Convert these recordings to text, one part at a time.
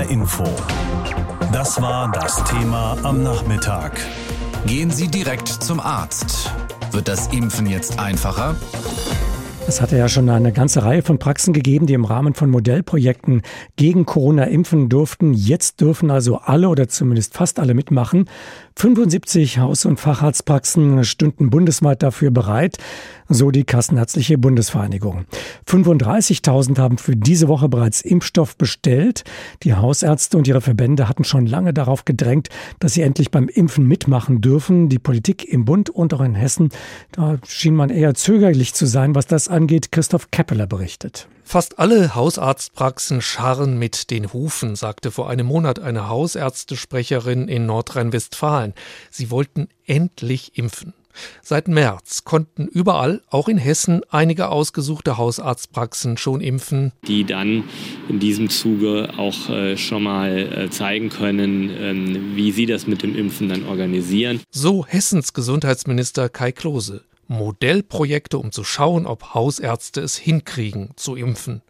HR Info. Das war das Thema am Nachmittag. Gehen Sie direkt zum Arzt. Wird das Impfen jetzt einfacher? Es hatte ja schon eine ganze Reihe von Praxen gegeben, die im Rahmen von Modellprojekten gegen Corona impfen durften. Jetzt dürfen also alle oder zumindest fast alle mitmachen. 75 Haus- und Facharztpraxen stünden bundesweit dafür bereit, so die Kassenärztliche Bundesvereinigung. 35.000 haben für diese Woche bereits Impfstoff bestellt. Die Hausärzte und ihre Verbände hatten schon lange darauf gedrängt, dass sie endlich beim Impfen mitmachen dürfen. Die Politik im Bund und auch in Hessen, da schien man eher zögerlich zu sein, was das angeht. Christoph Keppeler berichtet. Fast alle Hausarztpraxen scharren mit den Hufen, sagte vor einem Monat eine Hausärztesprecherin in Nordrhein-Westfalen. Sie wollten endlich impfen. Seit März konnten überall, auch in Hessen, einige ausgesuchte Hausarztpraxen schon impfen. Die dann in diesem Zuge auch äh, schon mal äh, zeigen können, ähm, wie sie das mit dem Impfen dann organisieren. So Hessens Gesundheitsminister Kai Klose. Modellprojekte, um zu schauen, ob Hausärzte es hinkriegen, zu impfen.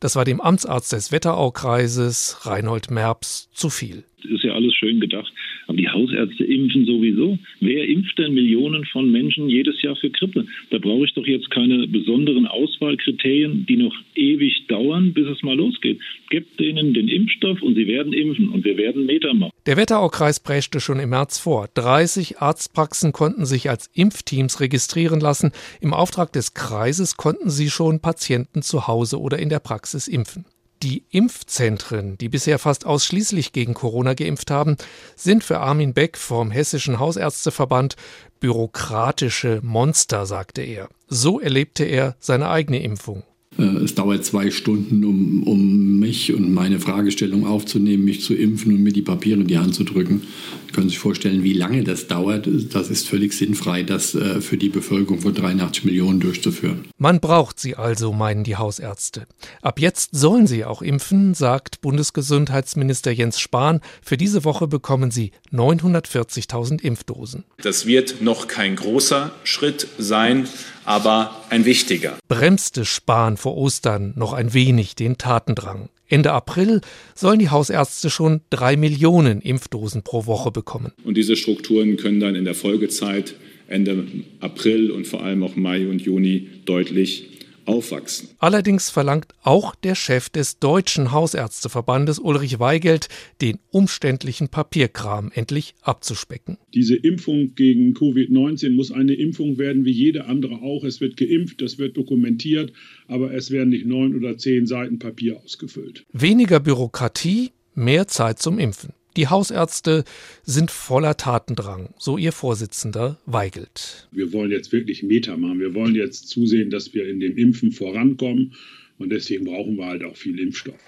Das war dem Amtsarzt des Wetteraukreises, Reinhold Merps, zu viel. Ist ja alles schön gedacht. Die Hausärzte impfen sowieso. Wer impft denn Millionen von Menschen jedes Jahr für Grippe? Da brauche ich doch jetzt keine besonderen Auswahlkriterien, die noch ewig dauern, bis es mal losgeht. Gebt denen den Impfstoff und sie werden impfen und wir werden Meter machen. Der Wetteraukreis preschte schon im März vor. 30 Arztpraxen konnten sich als Impfteams registrieren lassen. Im Auftrag des Kreises konnten sie schon Patienten zu Hause oder in der Praxis impfen. Die Impfzentren, die bisher fast ausschließlich gegen Corona geimpft haben, sind für Armin Beck vom Hessischen Hausärzteverband bürokratische Monster, sagte er. So erlebte er seine eigene Impfung. Äh, es dauert zwei Stunden, um, um mich und meine Fragestellung aufzunehmen, mich zu impfen und mir die Papiere in die Hand zu drücken. Sie können sich vorstellen, wie lange das dauert. Das ist völlig sinnfrei, das äh, für die Bevölkerung von 83 Millionen durchzuführen. Man braucht sie also, meinen die Hausärzte. Ab jetzt sollen sie auch impfen, sagt Bundesgesundheitsminister Jens Spahn. Für diese Woche bekommen sie 940.000 Impfdosen. Das wird noch kein großer Schritt sein, aber ein wichtiger. Bremste Spahn vor Ostern noch ein wenig den Tatendrang. Ende April sollen die Hausärzte schon drei Millionen Impfdosen pro Woche bekommen. Und diese Strukturen können dann in der Folgezeit Ende April und vor allem auch Mai und Juni deutlich aufwachsen. Allerdings verlangt auch der Chef des Deutschen Hausärzteverbandes Ulrich Weigelt, den umständlichen Papierkram endlich abzuspecken. Diese Impfung gegen Covid-19 muss eine Impfung werden wie jede andere auch. Es wird geimpft, es wird dokumentiert, aber es werden nicht neun oder zehn Seiten Papier ausgefüllt. Weniger Bürokratie, mehr Zeit zum Impfen. Die Hausärzte sind voller Tatendrang, so ihr Vorsitzender Weigelt. Wir wollen jetzt wirklich Meter machen. Wir wollen jetzt zusehen, dass wir in dem Impfen vorankommen. Und deswegen brauchen wir halt auch viel Impfstoff.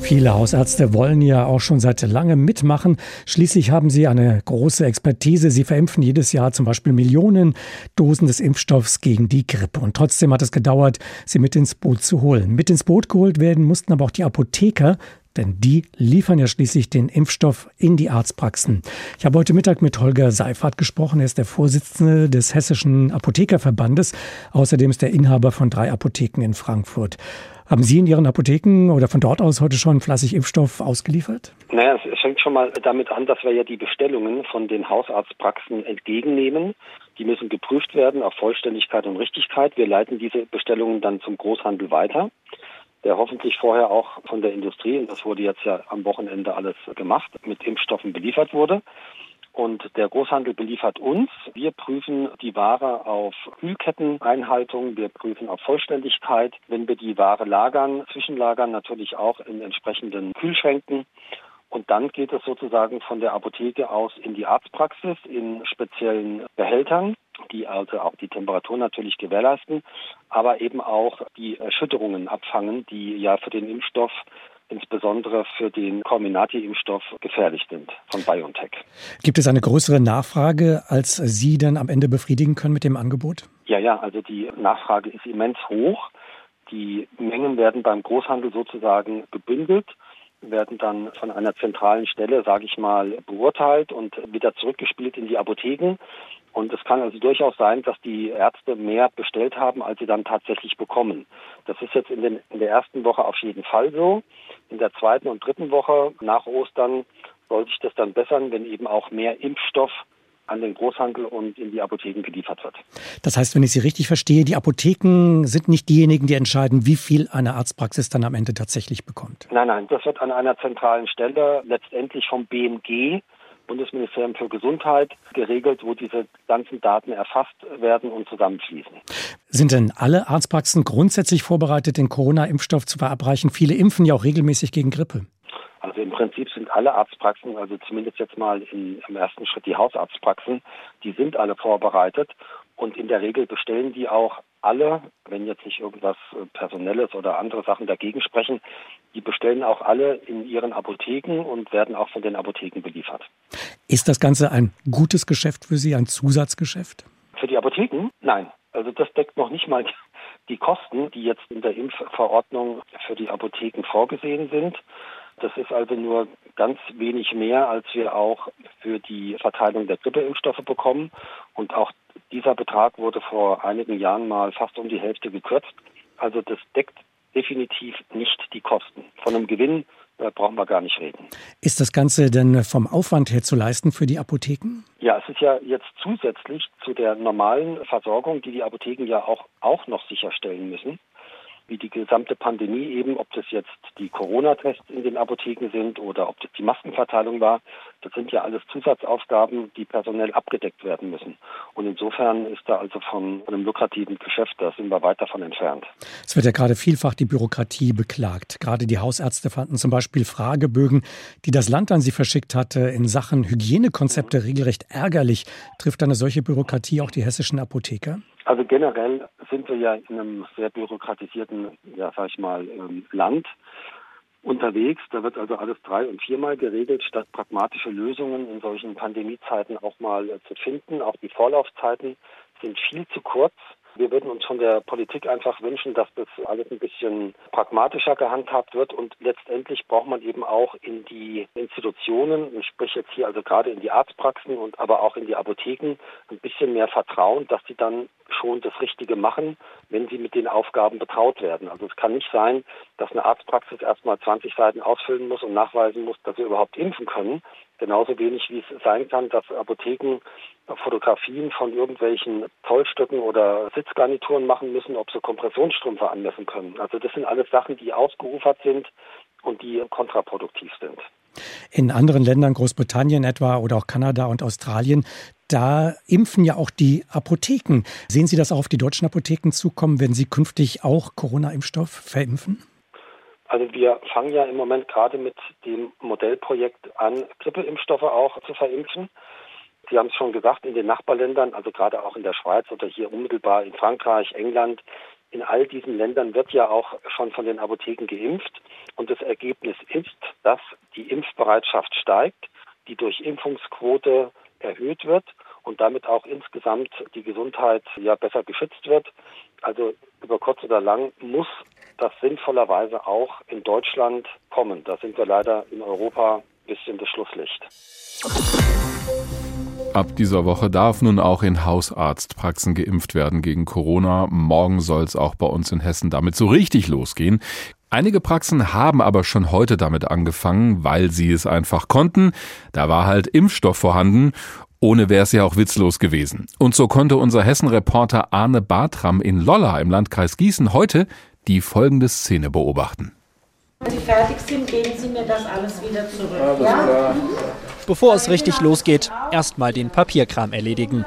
Viele Hausärzte wollen ja auch schon seit langem mitmachen. Schließlich haben sie eine große Expertise. Sie verimpfen jedes Jahr zum Beispiel Millionen Dosen des Impfstoffs gegen die Grippe. Und trotzdem hat es gedauert, sie mit ins Boot zu holen. Mit ins Boot geholt werden mussten aber auch die Apotheker, denn die liefern ja schließlich den Impfstoff in die Arztpraxen. Ich habe heute Mittag mit Holger Seifert gesprochen. Er ist der Vorsitzende des Hessischen Apothekerverbandes. Außerdem ist er Inhaber von drei Apotheken in Frankfurt. Haben Sie in Ihren Apotheken oder von dort aus heute schon fleißig Impfstoff ausgeliefert? Naja, es fängt schon mal damit an, dass wir ja die Bestellungen von den Hausarztpraxen entgegennehmen. Die müssen geprüft werden auf Vollständigkeit und Richtigkeit. Wir leiten diese Bestellungen dann zum Großhandel weiter der hoffentlich vorher auch von der Industrie, und das wurde jetzt ja am Wochenende alles gemacht, mit Impfstoffen beliefert wurde. Und der Großhandel beliefert uns. Wir prüfen die Ware auf Kühlketteneinhaltung. Wir prüfen auf Vollständigkeit. Wenn wir die Ware lagern, zwischenlagern, natürlich auch in entsprechenden Kühlschränken. Und dann geht es sozusagen von der Apotheke aus in die Arztpraxis in speziellen Behältern die also auch die Temperatur natürlich gewährleisten, aber eben auch die Erschütterungen abfangen, die ja für den Impfstoff insbesondere für den Comirnaty-Impfstoff gefährlich sind von BioNTech. Gibt es eine größere Nachfrage, als Sie dann am Ende befriedigen können mit dem Angebot? Ja, ja, also die Nachfrage ist immens hoch. Die Mengen werden beim Großhandel sozusagen gebündelt. Werden dann von einer zentralen Stelle, sage ich mal, beurteilt und wieder zurückgespielt in die Apotheken. Und es kann also durchaus sein, dass die Ärzte mehr bestellt haben, als sie dann tatsächlich bekommen. Das ist jetzt in, den, in der ersten Woche auf jeden Fall so. In der zweiten und dritten Woche nach Ostern soll sich das dann bessern, wenn eben auch mehr Impfstoff an den Großhandel und in die Apotheken geliefert wird. Das heißt, wenn ich Sie richtig verstehe, die Apotheken sind nicht diejenigen, die entscheiden, wie viel eine Arztpraxis dann am Ende tatsächlich bekommt. Nein, nein, das wird an einer zentralen Stelle letztendlich vom BMG Bundesministerium für Gesundheit geregelt, wo diese ganzen Daten erfasst werden und zusammenfließen. Sind denn alle Arztpraxen grundsätzlich vorbereitet, den Corona-Impfstoff zu verabreichen? Viele impfen ja auch regelmäßig gegen Grippe. Also im Prinzip sind alle Arztpraxen, also zumindest jetzt mal in, im ersten Schritt die Hausarztpraxen, die sind alle vorbereitet und in der Regel bestellen die auch alle, wenn jetzt nicht irgendwas äh, Personelles oder andere Sachen dagegen sprechen, die bestellen auch alle in ihren Apotheken und werden auch von den Apotheken beliefert. Ist das Ganze ein gutes Geschäft für Sie, ein Zusatzgeschäft? Für die Apotheken? Nein. Also das deckt noch nicht mal die Kosten, die jetzt in der Impfverordnung für die Apotheken vorgesehen sind. Das ist also nur ganz wenig mehr, als wir auch für die Verteilung der Grippeimpfstoffe bekommen. Und auch dieser Betrag wurde vor einigen Jahren mal fast um die Hälfte gekürzt. Also das deckt definitiv nicht die Kosten. Von einem Gewinn da brauchen wir gar nicht reden. Ist das Ganze denn vom Aufwand her zu leisten für die Apotheken? Ja, es ist ja jetzt zusätzlich zu der normalen Versorgung, die die Apotheken ja auch, auch noch sicherstellen müssen wie die gesamte Pandemie eben, ob das jetzt die Corona-Tests in den Apotheken sind oder ob das die Maskenverteilung war, das sind ja alles Zusatzaufgaben, die personell abgedeckt werden müssen. Und insofern ist da also von einem lukrativen Geschäft, da sind wir weit davon entfernt. Es wird ja gerade vielfach die Bürokratie beklagt. Gerade die Hausärzte fanden zum Beispiel Fragebögen, die das Land an sie verschickt hatte, in Sachen Hygienekonzepte regelrecht ärgerlich. Trifft eine solche Bürokratie auch die hessischen Apotheker? Also generell sind wir ja in einem sehr bürokratisierten, ja sag ich mal, ähm, Land unterwegs. Da wird also alles drei- und viermal geregelt, statt pragmatische Lösungen in solchen Pandemiezeiten auch mal äh, zu finden. Auch die Vorlaufzeiten sind viel zu kurz. Wir würden uns von der Politik einfach wünschen, dass das alles ein bisschen pragmatischer gehandhabt wird und letztendlich braucht man eben auch in die Institutionen, ich spreche jetzt hier also gerade in die Arztpraxen und aber auch in die Apotheken, ein bisschen mehr Vertrauen, dass sie dann schon das Richtige machen, wenn sie mit den Aufgaben betraut werden. Also es kann nicht sein, dass eine Arztpraxis erstmal 20 Seiten ausfüllen muss und nachweisen muss, dass wir überhaupt impfen können. Genauso wenig wie es sein kann, dass Apotheken Fotografien von irgendwelchen Zollstöcken oder Sitzgarnituren machen müssen, ob sie Kompressionsstrümpfe anmessen können. Also das sind alles Sachen, die ausgeufert sind und die kontraproduktiv sind. In anderen Ländern, Großbritannien etwa oder auch Kanada und Australien, da impfen ja auch die Apotheken. Sehen Sie das auch auf die deutschen Apotheken zukommen, wenn sie künftig auch Corona-Impfstoff verimpfen? Also wir fangen ja im Moment gerade mit dem Modellprojekt an, Grippeimpfstoffe auch zu verimpfen. Sie haben es schon gesagt, in den Nachbarländern, also gerade auch in der Schweiz oder hier unmittelbar in Frankreich, England, in all diesen Ländern wird ja auch schon von den Apotheken geimpft. Und das Ergebnis ist, dass die Impfbereitschaft steigt, die Durchimpfungsquote erhöht wird und damit auch insgesamt die Gesundheit ja besser geschützt wird. Also über kurz oder lang muss das sinnvollerweise auch in Deutschland kommen. Da sind wir leider in Europa ein bisschen das Schlusslicht. Ab dieser Woche darf nun auch in Hausarztpraxen geimpft werden gegen Corona. Morgen soll es auch bei uns in Hessen damit so richtig losgehen. Einige Praxen haben aber schon heute damit angefangen, weil sie es einfach konnten. Da war halt Impfstoff vorhanden. Ohne wäre es ja auch witzlos gewesen. Und so konnte unser Hessen-Reporter Arne Bartram in Lolla im Landkreis Gießen heute die folgende Szene beobachten. Wenn Sie fertig sind, geben Sie mir das alles wieder zurück. Ja? Bevor es richtig losgeht, erstmal den Papierkram erledigen.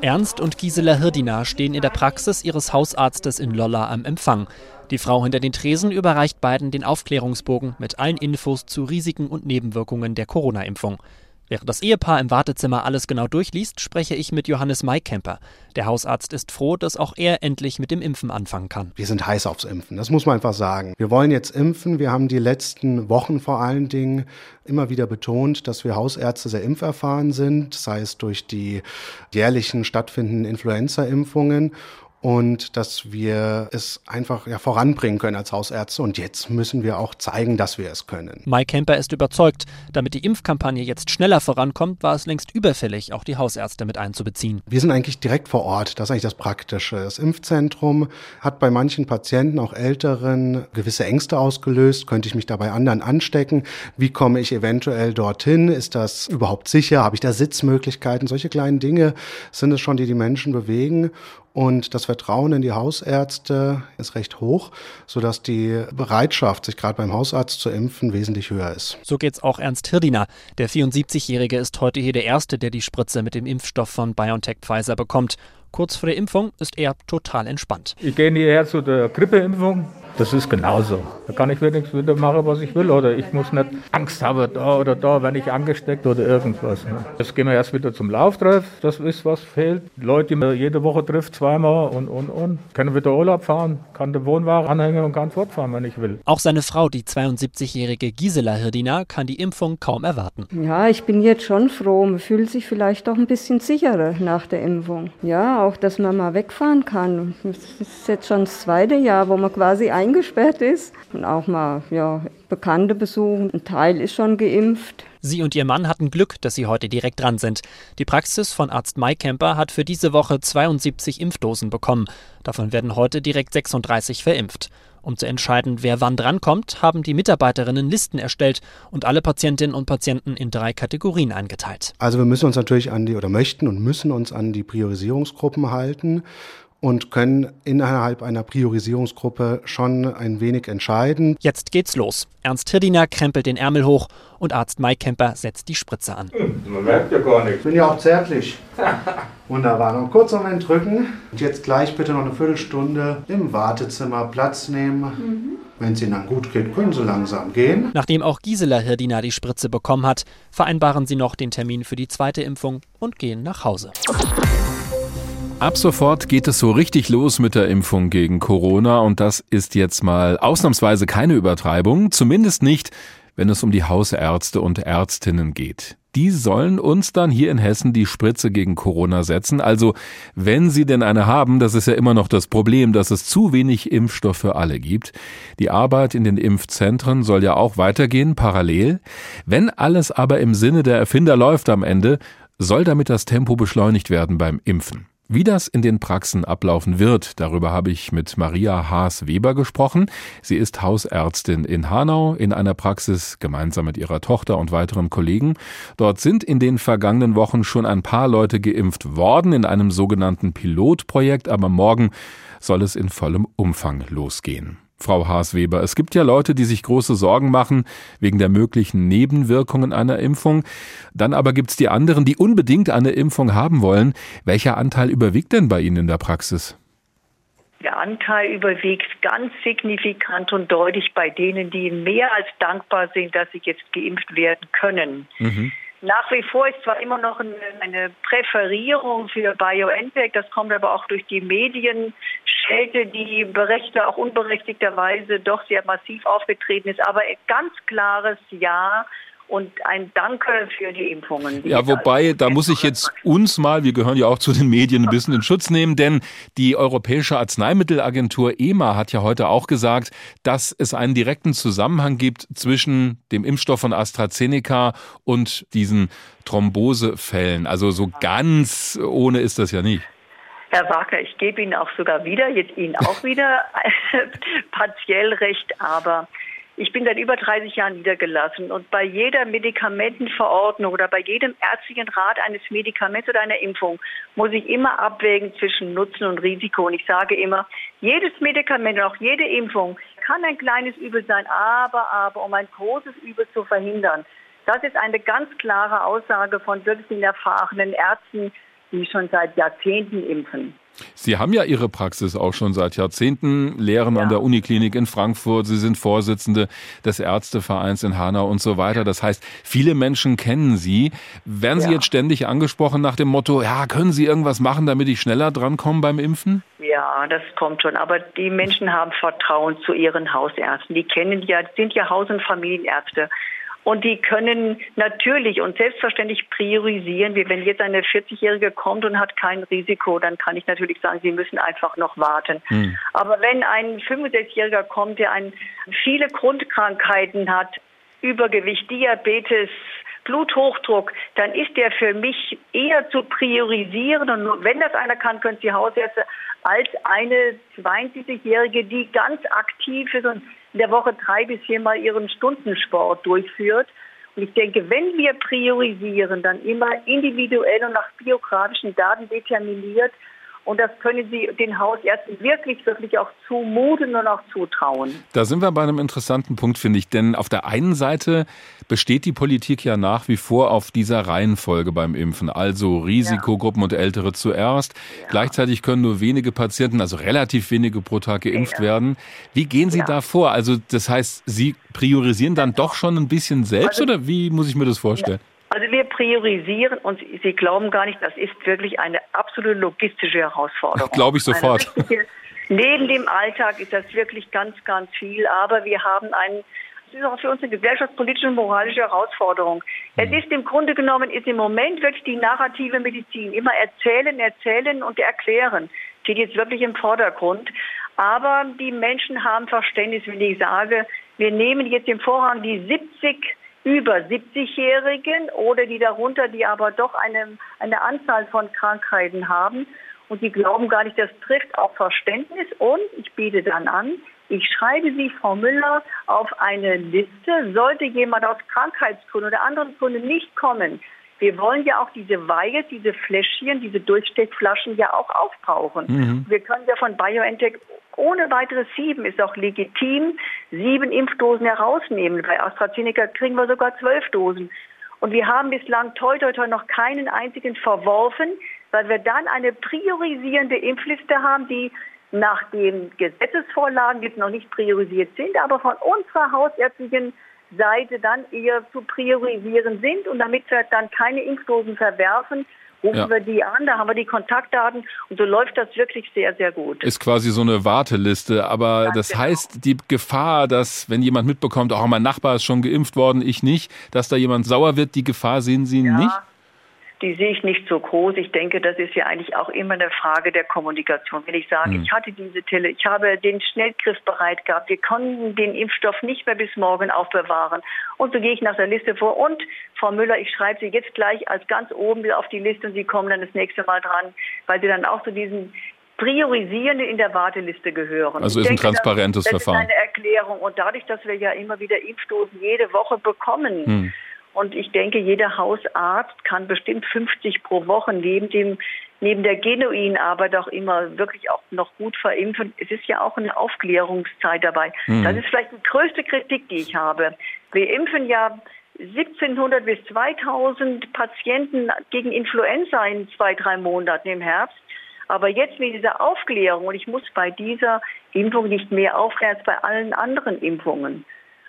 Ernst und Gisela Hirdina stehen in der Praxis ihres Hausarztes in Lolla am Empfang. Die Frau hinter den Tresen überreicht beiden den Aufklärungsbogen mit allen Infos zu Risiken und Nebenwirkungen der Corona-Impfung. Während das Ehepaar im Wartezimmer alles genau durchliest, spreche ich mit Johannes Maikemper. Der Hausarzt ist froh, dass auch er endlich mit dem Impfen anfangen kann. Wir sind heiß aufs Impfen, das muss man einfach sagen. Wir wollen jetzt impfen. Wir haben die letzten Wochen vor allen Dingen immer wieder betont, dass wir Hausärzte sehr impferfahren sind, sei es durch die jährlichen stattfindenden Influenza-Impfungen. Und dass wir es einfach ja, voranbringen können als Hausärzte. Und jetzt müssen wir auch zeigen, dass wir es können. Mike Kemper ist überzeugt, damit die Impfkampagne jetzt schneller vorankommt, war es längst überfällig, auch die Hausärzte mit einzubeziehen. Wir sind eigentlich direkt vor Ort. Das ist eigentlich das Praktische. Das Impfzentrum hat bei manchen Patienten, auch Älteren, gewisse Ängste ausgelöst. Könnte ich mich dabei anderen anstecken? Wie komme ich eventuell dorthin? Ist das überhaupt sicher? Habe ich da Sitzmöglichkeiten? Solche kleinen Dinge sind es schon, die die Menschen bewegen. Und das Vertrauen in die Hausärzte ist recht hoch, sodass die Bereitschaft, sich gerade beim Hausarzt zu impfen, wesentlich höher ist. So geht's auch Ernst Hirdiner. Der 74-Jährige ist heute hier der Erste, der die Spritze mit dem Impfstoff von BioNTech Pfizer bekommt. Kurz vor der Impfung ist er total entspannt. Ich gehe hierher zu der Grippeimpfung das ist genauso. Da kann ich wenigstens wieder machen, was ich will. Oder ich muss nicht Angst haben, da oder da, wenn ich angesteckt oder irgendwas. Ne? Jetzt gehen wir erst wieder zum Lauftreff. Das ist, was fehlt. Leute, die man jede Woche trifft, zweimal und, und, und. Können wieder Urlaub fahren, kann den Wohnwagen anhängen und kann fortfahren, wenn ich will. Auch seine Frau, die 72-jährige Gisela Hirdina, kann die Impfung kaum erwarten. Ja, ich bin jetzt schon froh. Man fühlt sich vielleicht auch ein bisschen sicherer nach der Impfung. Ja, auch, dass man mal wegfahren kann. Das ist jetzt schon das zweite Jahr, wo man quasi ein eingesperrt ist und auch mal ja, Bekannte besuchen. Ein Teil ist schon geimpft. Sie und ihr Mann hatten Glück, dass sie heute direkt dran sind. Die Praxis von Arzt Maikemper hat für diese Woche 72 Impfdosen bekommen. Davon werden heute direkt 36 verimpft. Um zu entscheiden, wer wann drankommt, haben die Mitarbeiterinnen Listen erstellt und alle Patientinnen und Patienten in drei Kategorien eingeteilt. Also wir müssen uns natürlich an die oder möchten und müssen uns an die Priorisierungsgruppen halten und können innerhalb einer Priorisierungsgruppe schon ein wenig entscheiden. Jetzt geht's los. Ernst Hirdiner krempelt den Ärmel hoch und Arzt Maikemper setzt die Spritze an. Man merkt ja gar nichts. Ich bin ja auch zärtlich. Wunderbar. Noch einen kurzen Moment drücken. Und jetzt gleich bitte noch eine Viertelstunde im Wartezimmer Platz nehmen. Mhm. Wenn es Ihnen dann gut geht, können Sie langsam gehen. Nachdem auch Gisela Hirdiner die Spritze bekommen hat, vereinbaren sie noch den Termin für die zweite Impfung und gehen nach Hause. Ab sofort geht es so richtig los mit der Impfung gegen Corona und das ist jetzt mal ausnahmsweise keine Übertreibung, zumindest nicht, wenn es um die Hausärzte und Ärztinnen geht. Die sollen uns dann hier in Hessen die Spritze gegen Corona setzen. Also, wenn sie denn eine haben, das ist ja immer noch das Problem, dass es zu wenig Impfstoff für alle gibt. Die Arbeit in den Impfzentren soll ja auch weitergehen, parallel. Wenn alles aber im Sinne der Erfinder läuft am Ende, soll damit das Tempo beschleunigt werden beim Impfen. Wie das in den Praxen ablaufen wird, darüber habe ich mit Maria Haas-Weber gesprochen. Sie ist Hausärztin in Hanau in einer Praxis gemeinsam mit ihrer Tochter und weiteren Kollegen. Dort sind in den vergangenen Wochen schon ein paar Leute geimpft worden in einem sogenannten Pilotprojekt, aber morgen soll es in vollem Umfang losgehen. Frau Haas-Weber, es gibt ja Leute, die sich große Sorgen machen wegen der möglichen Nebenwirkungen einer Impfung. Dann aber gibt es die anderen, die unbedingt eine Impfung haben wollen. Welcher Anteil überwiegt denn bei Ihnen in der Praxis? Der Anteil überwiegt ganz signifikant und deutlich bei denen, die mehr als dankbar sind, dass sie jetzt geimpft werden können. Mhm. Nach wie vor ist zwar immer noch eine Präferierung für BioNTech, das kommt aber auch durch die Medienschelte, die berechtigter, auch unberechtigterweise doch sehr massiv aufgetreten ist. Aber ganz klares Ja und ein Danke für die Impfungen. Ja, wobei, da muss ich jetzt uns mal, wir gehören ja auch zu den Medien, ein bisschen in Schutz nehmen, denn die Europäische Arzneimittelagentur EMA hat ja heute auch gesagt, dass es einen direkten Zusammenhang gibt zwischen dem Impfstoff von AstraZeneca und diesen Thrombosefällen. Also so ganz ohne ist das ja nicht. Herr Wagner, ich gebe Ihnen auch sogar wieder, jetzt Ihnen auch wieder partiell recht, aber ich bin seit über 30 Jahren niedergelassen und bei jeder Medikamentenverordnung oder bei jedem ärztlichen Rat eines Medikaments oder einer Impfung muss ich immer abwägen zwischen Nutzen und Risiko. Und ich sage immer, jedes Medikament und auch jede Impfung kann ein kleines Übel sein, aber, aber, um ein großes Übel zu verhindern. Das ist eine ganz klare Aussage von wirklich erfahrenen Ärzten, die schon seit Jahrzehnten impfen. Sie haben ja Ihre Praxis auch schon seit Jahrzehnten, lehren ja. an der Uniklinik in Frankfurt. Sie sind Vorsitzende des Ärztevereins in Hanau und so weiter. Das heißt, viele Menschen kennen Sie. Werden Sie ja. jetzt ständig angesprochen nach dem Motto, ja, können Sie irgendwas machen, damit ich schneller drankomme beim Impfen? Ja, das kommt schon. Aber die Menschen haben Vertrauen zu ihren Hausärzten. Die kennen ja, sind ja Haus- und Familienärzte. Und die können natürlich und selbstverständlich priorisieren. Wie wenn jetzt eine 40-Jährige kommt und hat kein Risiko, dann kann ich natürlich sagen, sie müssen einfach noch warten. Hm. Aber wenn ein 65-Jähriger kommt, der ein, viele Grundkrankheiten hat, Übergewicht, Diabetes, Bluthochdruck, dann ist der für mich eher zu priorisieren. Und wenn das einer kann, können Sie Hausärzte als eine 72-Jährige, die ganz aktiv ist und in der Woche drei bis viermal ihren Stundensport durchführt. Und ich denke, wenn wir priorisieren, dann immer individuell und nach biografischen Daten determiniert, und das können Sie den Hausärzten wirklich, wirklich auch zumuten und auch zutrauen. Da sind wir bei einem interessanten Punkt, finde ich. Denn auf der einen Seite besteht die Politik ja nach wie vor auf dieser Reihenfolge beim Impfen. Also Risikogruppen ja. und Ältere zuerst. Ja. Gleichzeitig können nur wenige Patienten, also relativ wenige pro Tag geimpft ja. werden. Wie gehen Sie da vor? Also das heißt, Sie priorisieren dann doch schon ein bisschen selbst also, oder wie muss ich mir das vorstellen? Also wir priorisieren und Sie glauben gar nicht, das ist wirklich eine absolute logistische Herausforderung. Glaube ich sofort. Richtige, neben dem Alltag ist das wirklich ganz, ganz viel, aber wir haben einen das ist auch für uns eine gesellschaftspolitische und moralische Herausforderung. Es mhm. ist im Grunde genommen, ist im Moment wirklich die narrative Medizin. Immer erzählen, erzählen und erklären. Steht jetzt wirklich im Vordergrund. Aber die Menschen haben Verständnis, wenn ich sage, wir nehmen jetzt im Vorrang die 70 über 70-Jährigen oder die darunter, die aber doch eine, eine Anzahl von Krankheiten haben. Und die glauben gar nicht, das trifft auf Verständnis. Und ich biete dann an, ich schreibe Sie, Frau Müller, auf eine Liste. Sollte jemand aus Krankheitsgründen oder anderen Gründen nicht kommen, wir wollen ja auch diese Vials, diese Fläschchen, diese Durchsteckflaschen ja auch aufbrauchen. Mhm. Wir können ja von BioNTech ohne weiteres sieben, ist auch legitim, sieben Impfdosen herausnehmen. Bei AstraZeneca kriegen wir sogar zwölf Dosen. Und wir haben bislang toi toi toi noch keinen einzigen verworfen, weil wir dann eine priorisierende Impfliste haben, die nach den Gesetzesvorlagen jetzt noch nicht priorisiert sind, aber von unserer hausärztlichen Seite dann eher zu priorisieren sind. Und damit wir dann keine Impfdosen verwerfen, rufen ja. wir die an, da haben wir die Kontaktdaten und so läuft das wirklich sehr, sehr gut. Ist quasi so eine Warteliste, aber Ganz das genau. heißt, die Gefahr, dass wenn jemand mitbekommt, auch oh, mein Nachbar ist schon geimpft worden, ich nicht, dass da jemand sauer wird, die Gefahr sehen Sie ja. nicht? Die sehe ich nicht so groß. Ich denke, das ist ja eigentlich auch immer eine Frage der Kommunikation. Wenn ich sage, mhm. ich hatte diese Tele, ich habe den Schnellgriff bereit gehabt, wir konnten den Impfstoff nicht mehr bis morgen aufbewahren. Und so gehe ich nach der Liste vor. Und Frau Müller, ich schreibe Sie jetzt gleich als ganz oben auf die Liste und Sie kommen dann das nächste Mal dran, weil Sie dann auch zu diesen Priorisierende in der Warteliste gehören. Also ist denke, ein transparentes das, das Verfahren. Das ist eine Erklärung. Und dadurch, dass wir ja immer wieder Impfdosen jede Woche bekommen, hm und ich denke, jeder Hausarzt kann bestimmt 50 pro Woche neben dem neben der genuinen Arbeit auch immer wirklich auch noch gut verimpfen. Es ist ja auch eine Aufklärungszeit dabei. Mhm. Das ist vielleicht die größte Kritik, die ich habe. Wir impfen ja 1700 bis 2000 Patienten gegen Influenza in zwei, drei Monaten im Herbst. Aber jetzt mit dieser Aufklärung, und ich muss bei dieser Impfung nicht mehr aufklären als bei allen anderen Impfungen.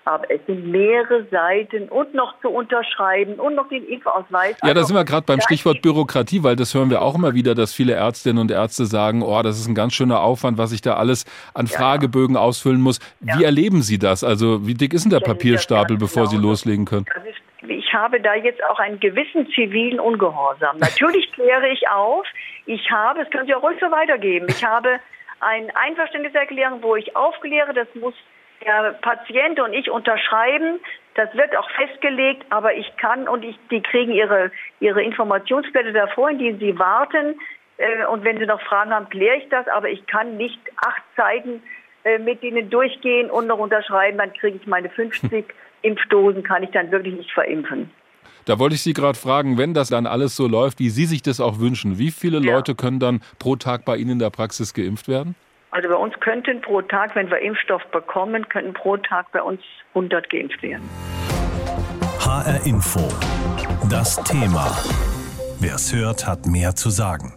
Aber es sind mehrere Seiten und noch zu unterschreiben und noch den Impfausweis. Ja, also, da sind wir gerade beim Stichwort Bürokratie, weil das hören wir auch immer wieder, dass viele Ärztinnen und Ärzte sagen, oh, das ist ein ganz schöner Aufwand, was ich da alles an ja, Fragebögen ausfüllen muss. Ja. Wie erleben Sie das? Also wie dick ist denn der Papierstapel, bevor Sie genau. loslegen können? ich habe da jetzt auch einen gewissen zivilen Ungehorsam. Natürlich kläre ich auf. Ich habe, das können Sie auch ruhig so weitergeben, ich habe eine Einverständniserklärung, wo ich aufkläre, das muss der Patient und ich unterschreiben. Das wird auch festgelegt, aber ich kann und ich, die kriegen ihre, ihre Informationsblätter davor, in denen sie warten. Äh, und wenn sie noch Fragen haben, kläre ich das, aber ich kann nicht acht Seiten äh, mit denen durchgehen und noch unterschreiben. Dann kriege ich meine 50 Impfdosen, kann ich dann wirklich nicht verimpfen. Da wollte ich Sie gerade fragen, wenn das dann alles so läuft, wie Sie sich das auch wünschen, wie viele ja. Leute können dann pro Tag bei Ihnen in der Praxis geimpft werden? Also bei uns könnten pro Tag, wenn wir Impfstoff bekommen, könnten pro Tag bei uns 100 geimpft werden. HR Info. Das Thema. Wer es hört, hat mehr zu sagen.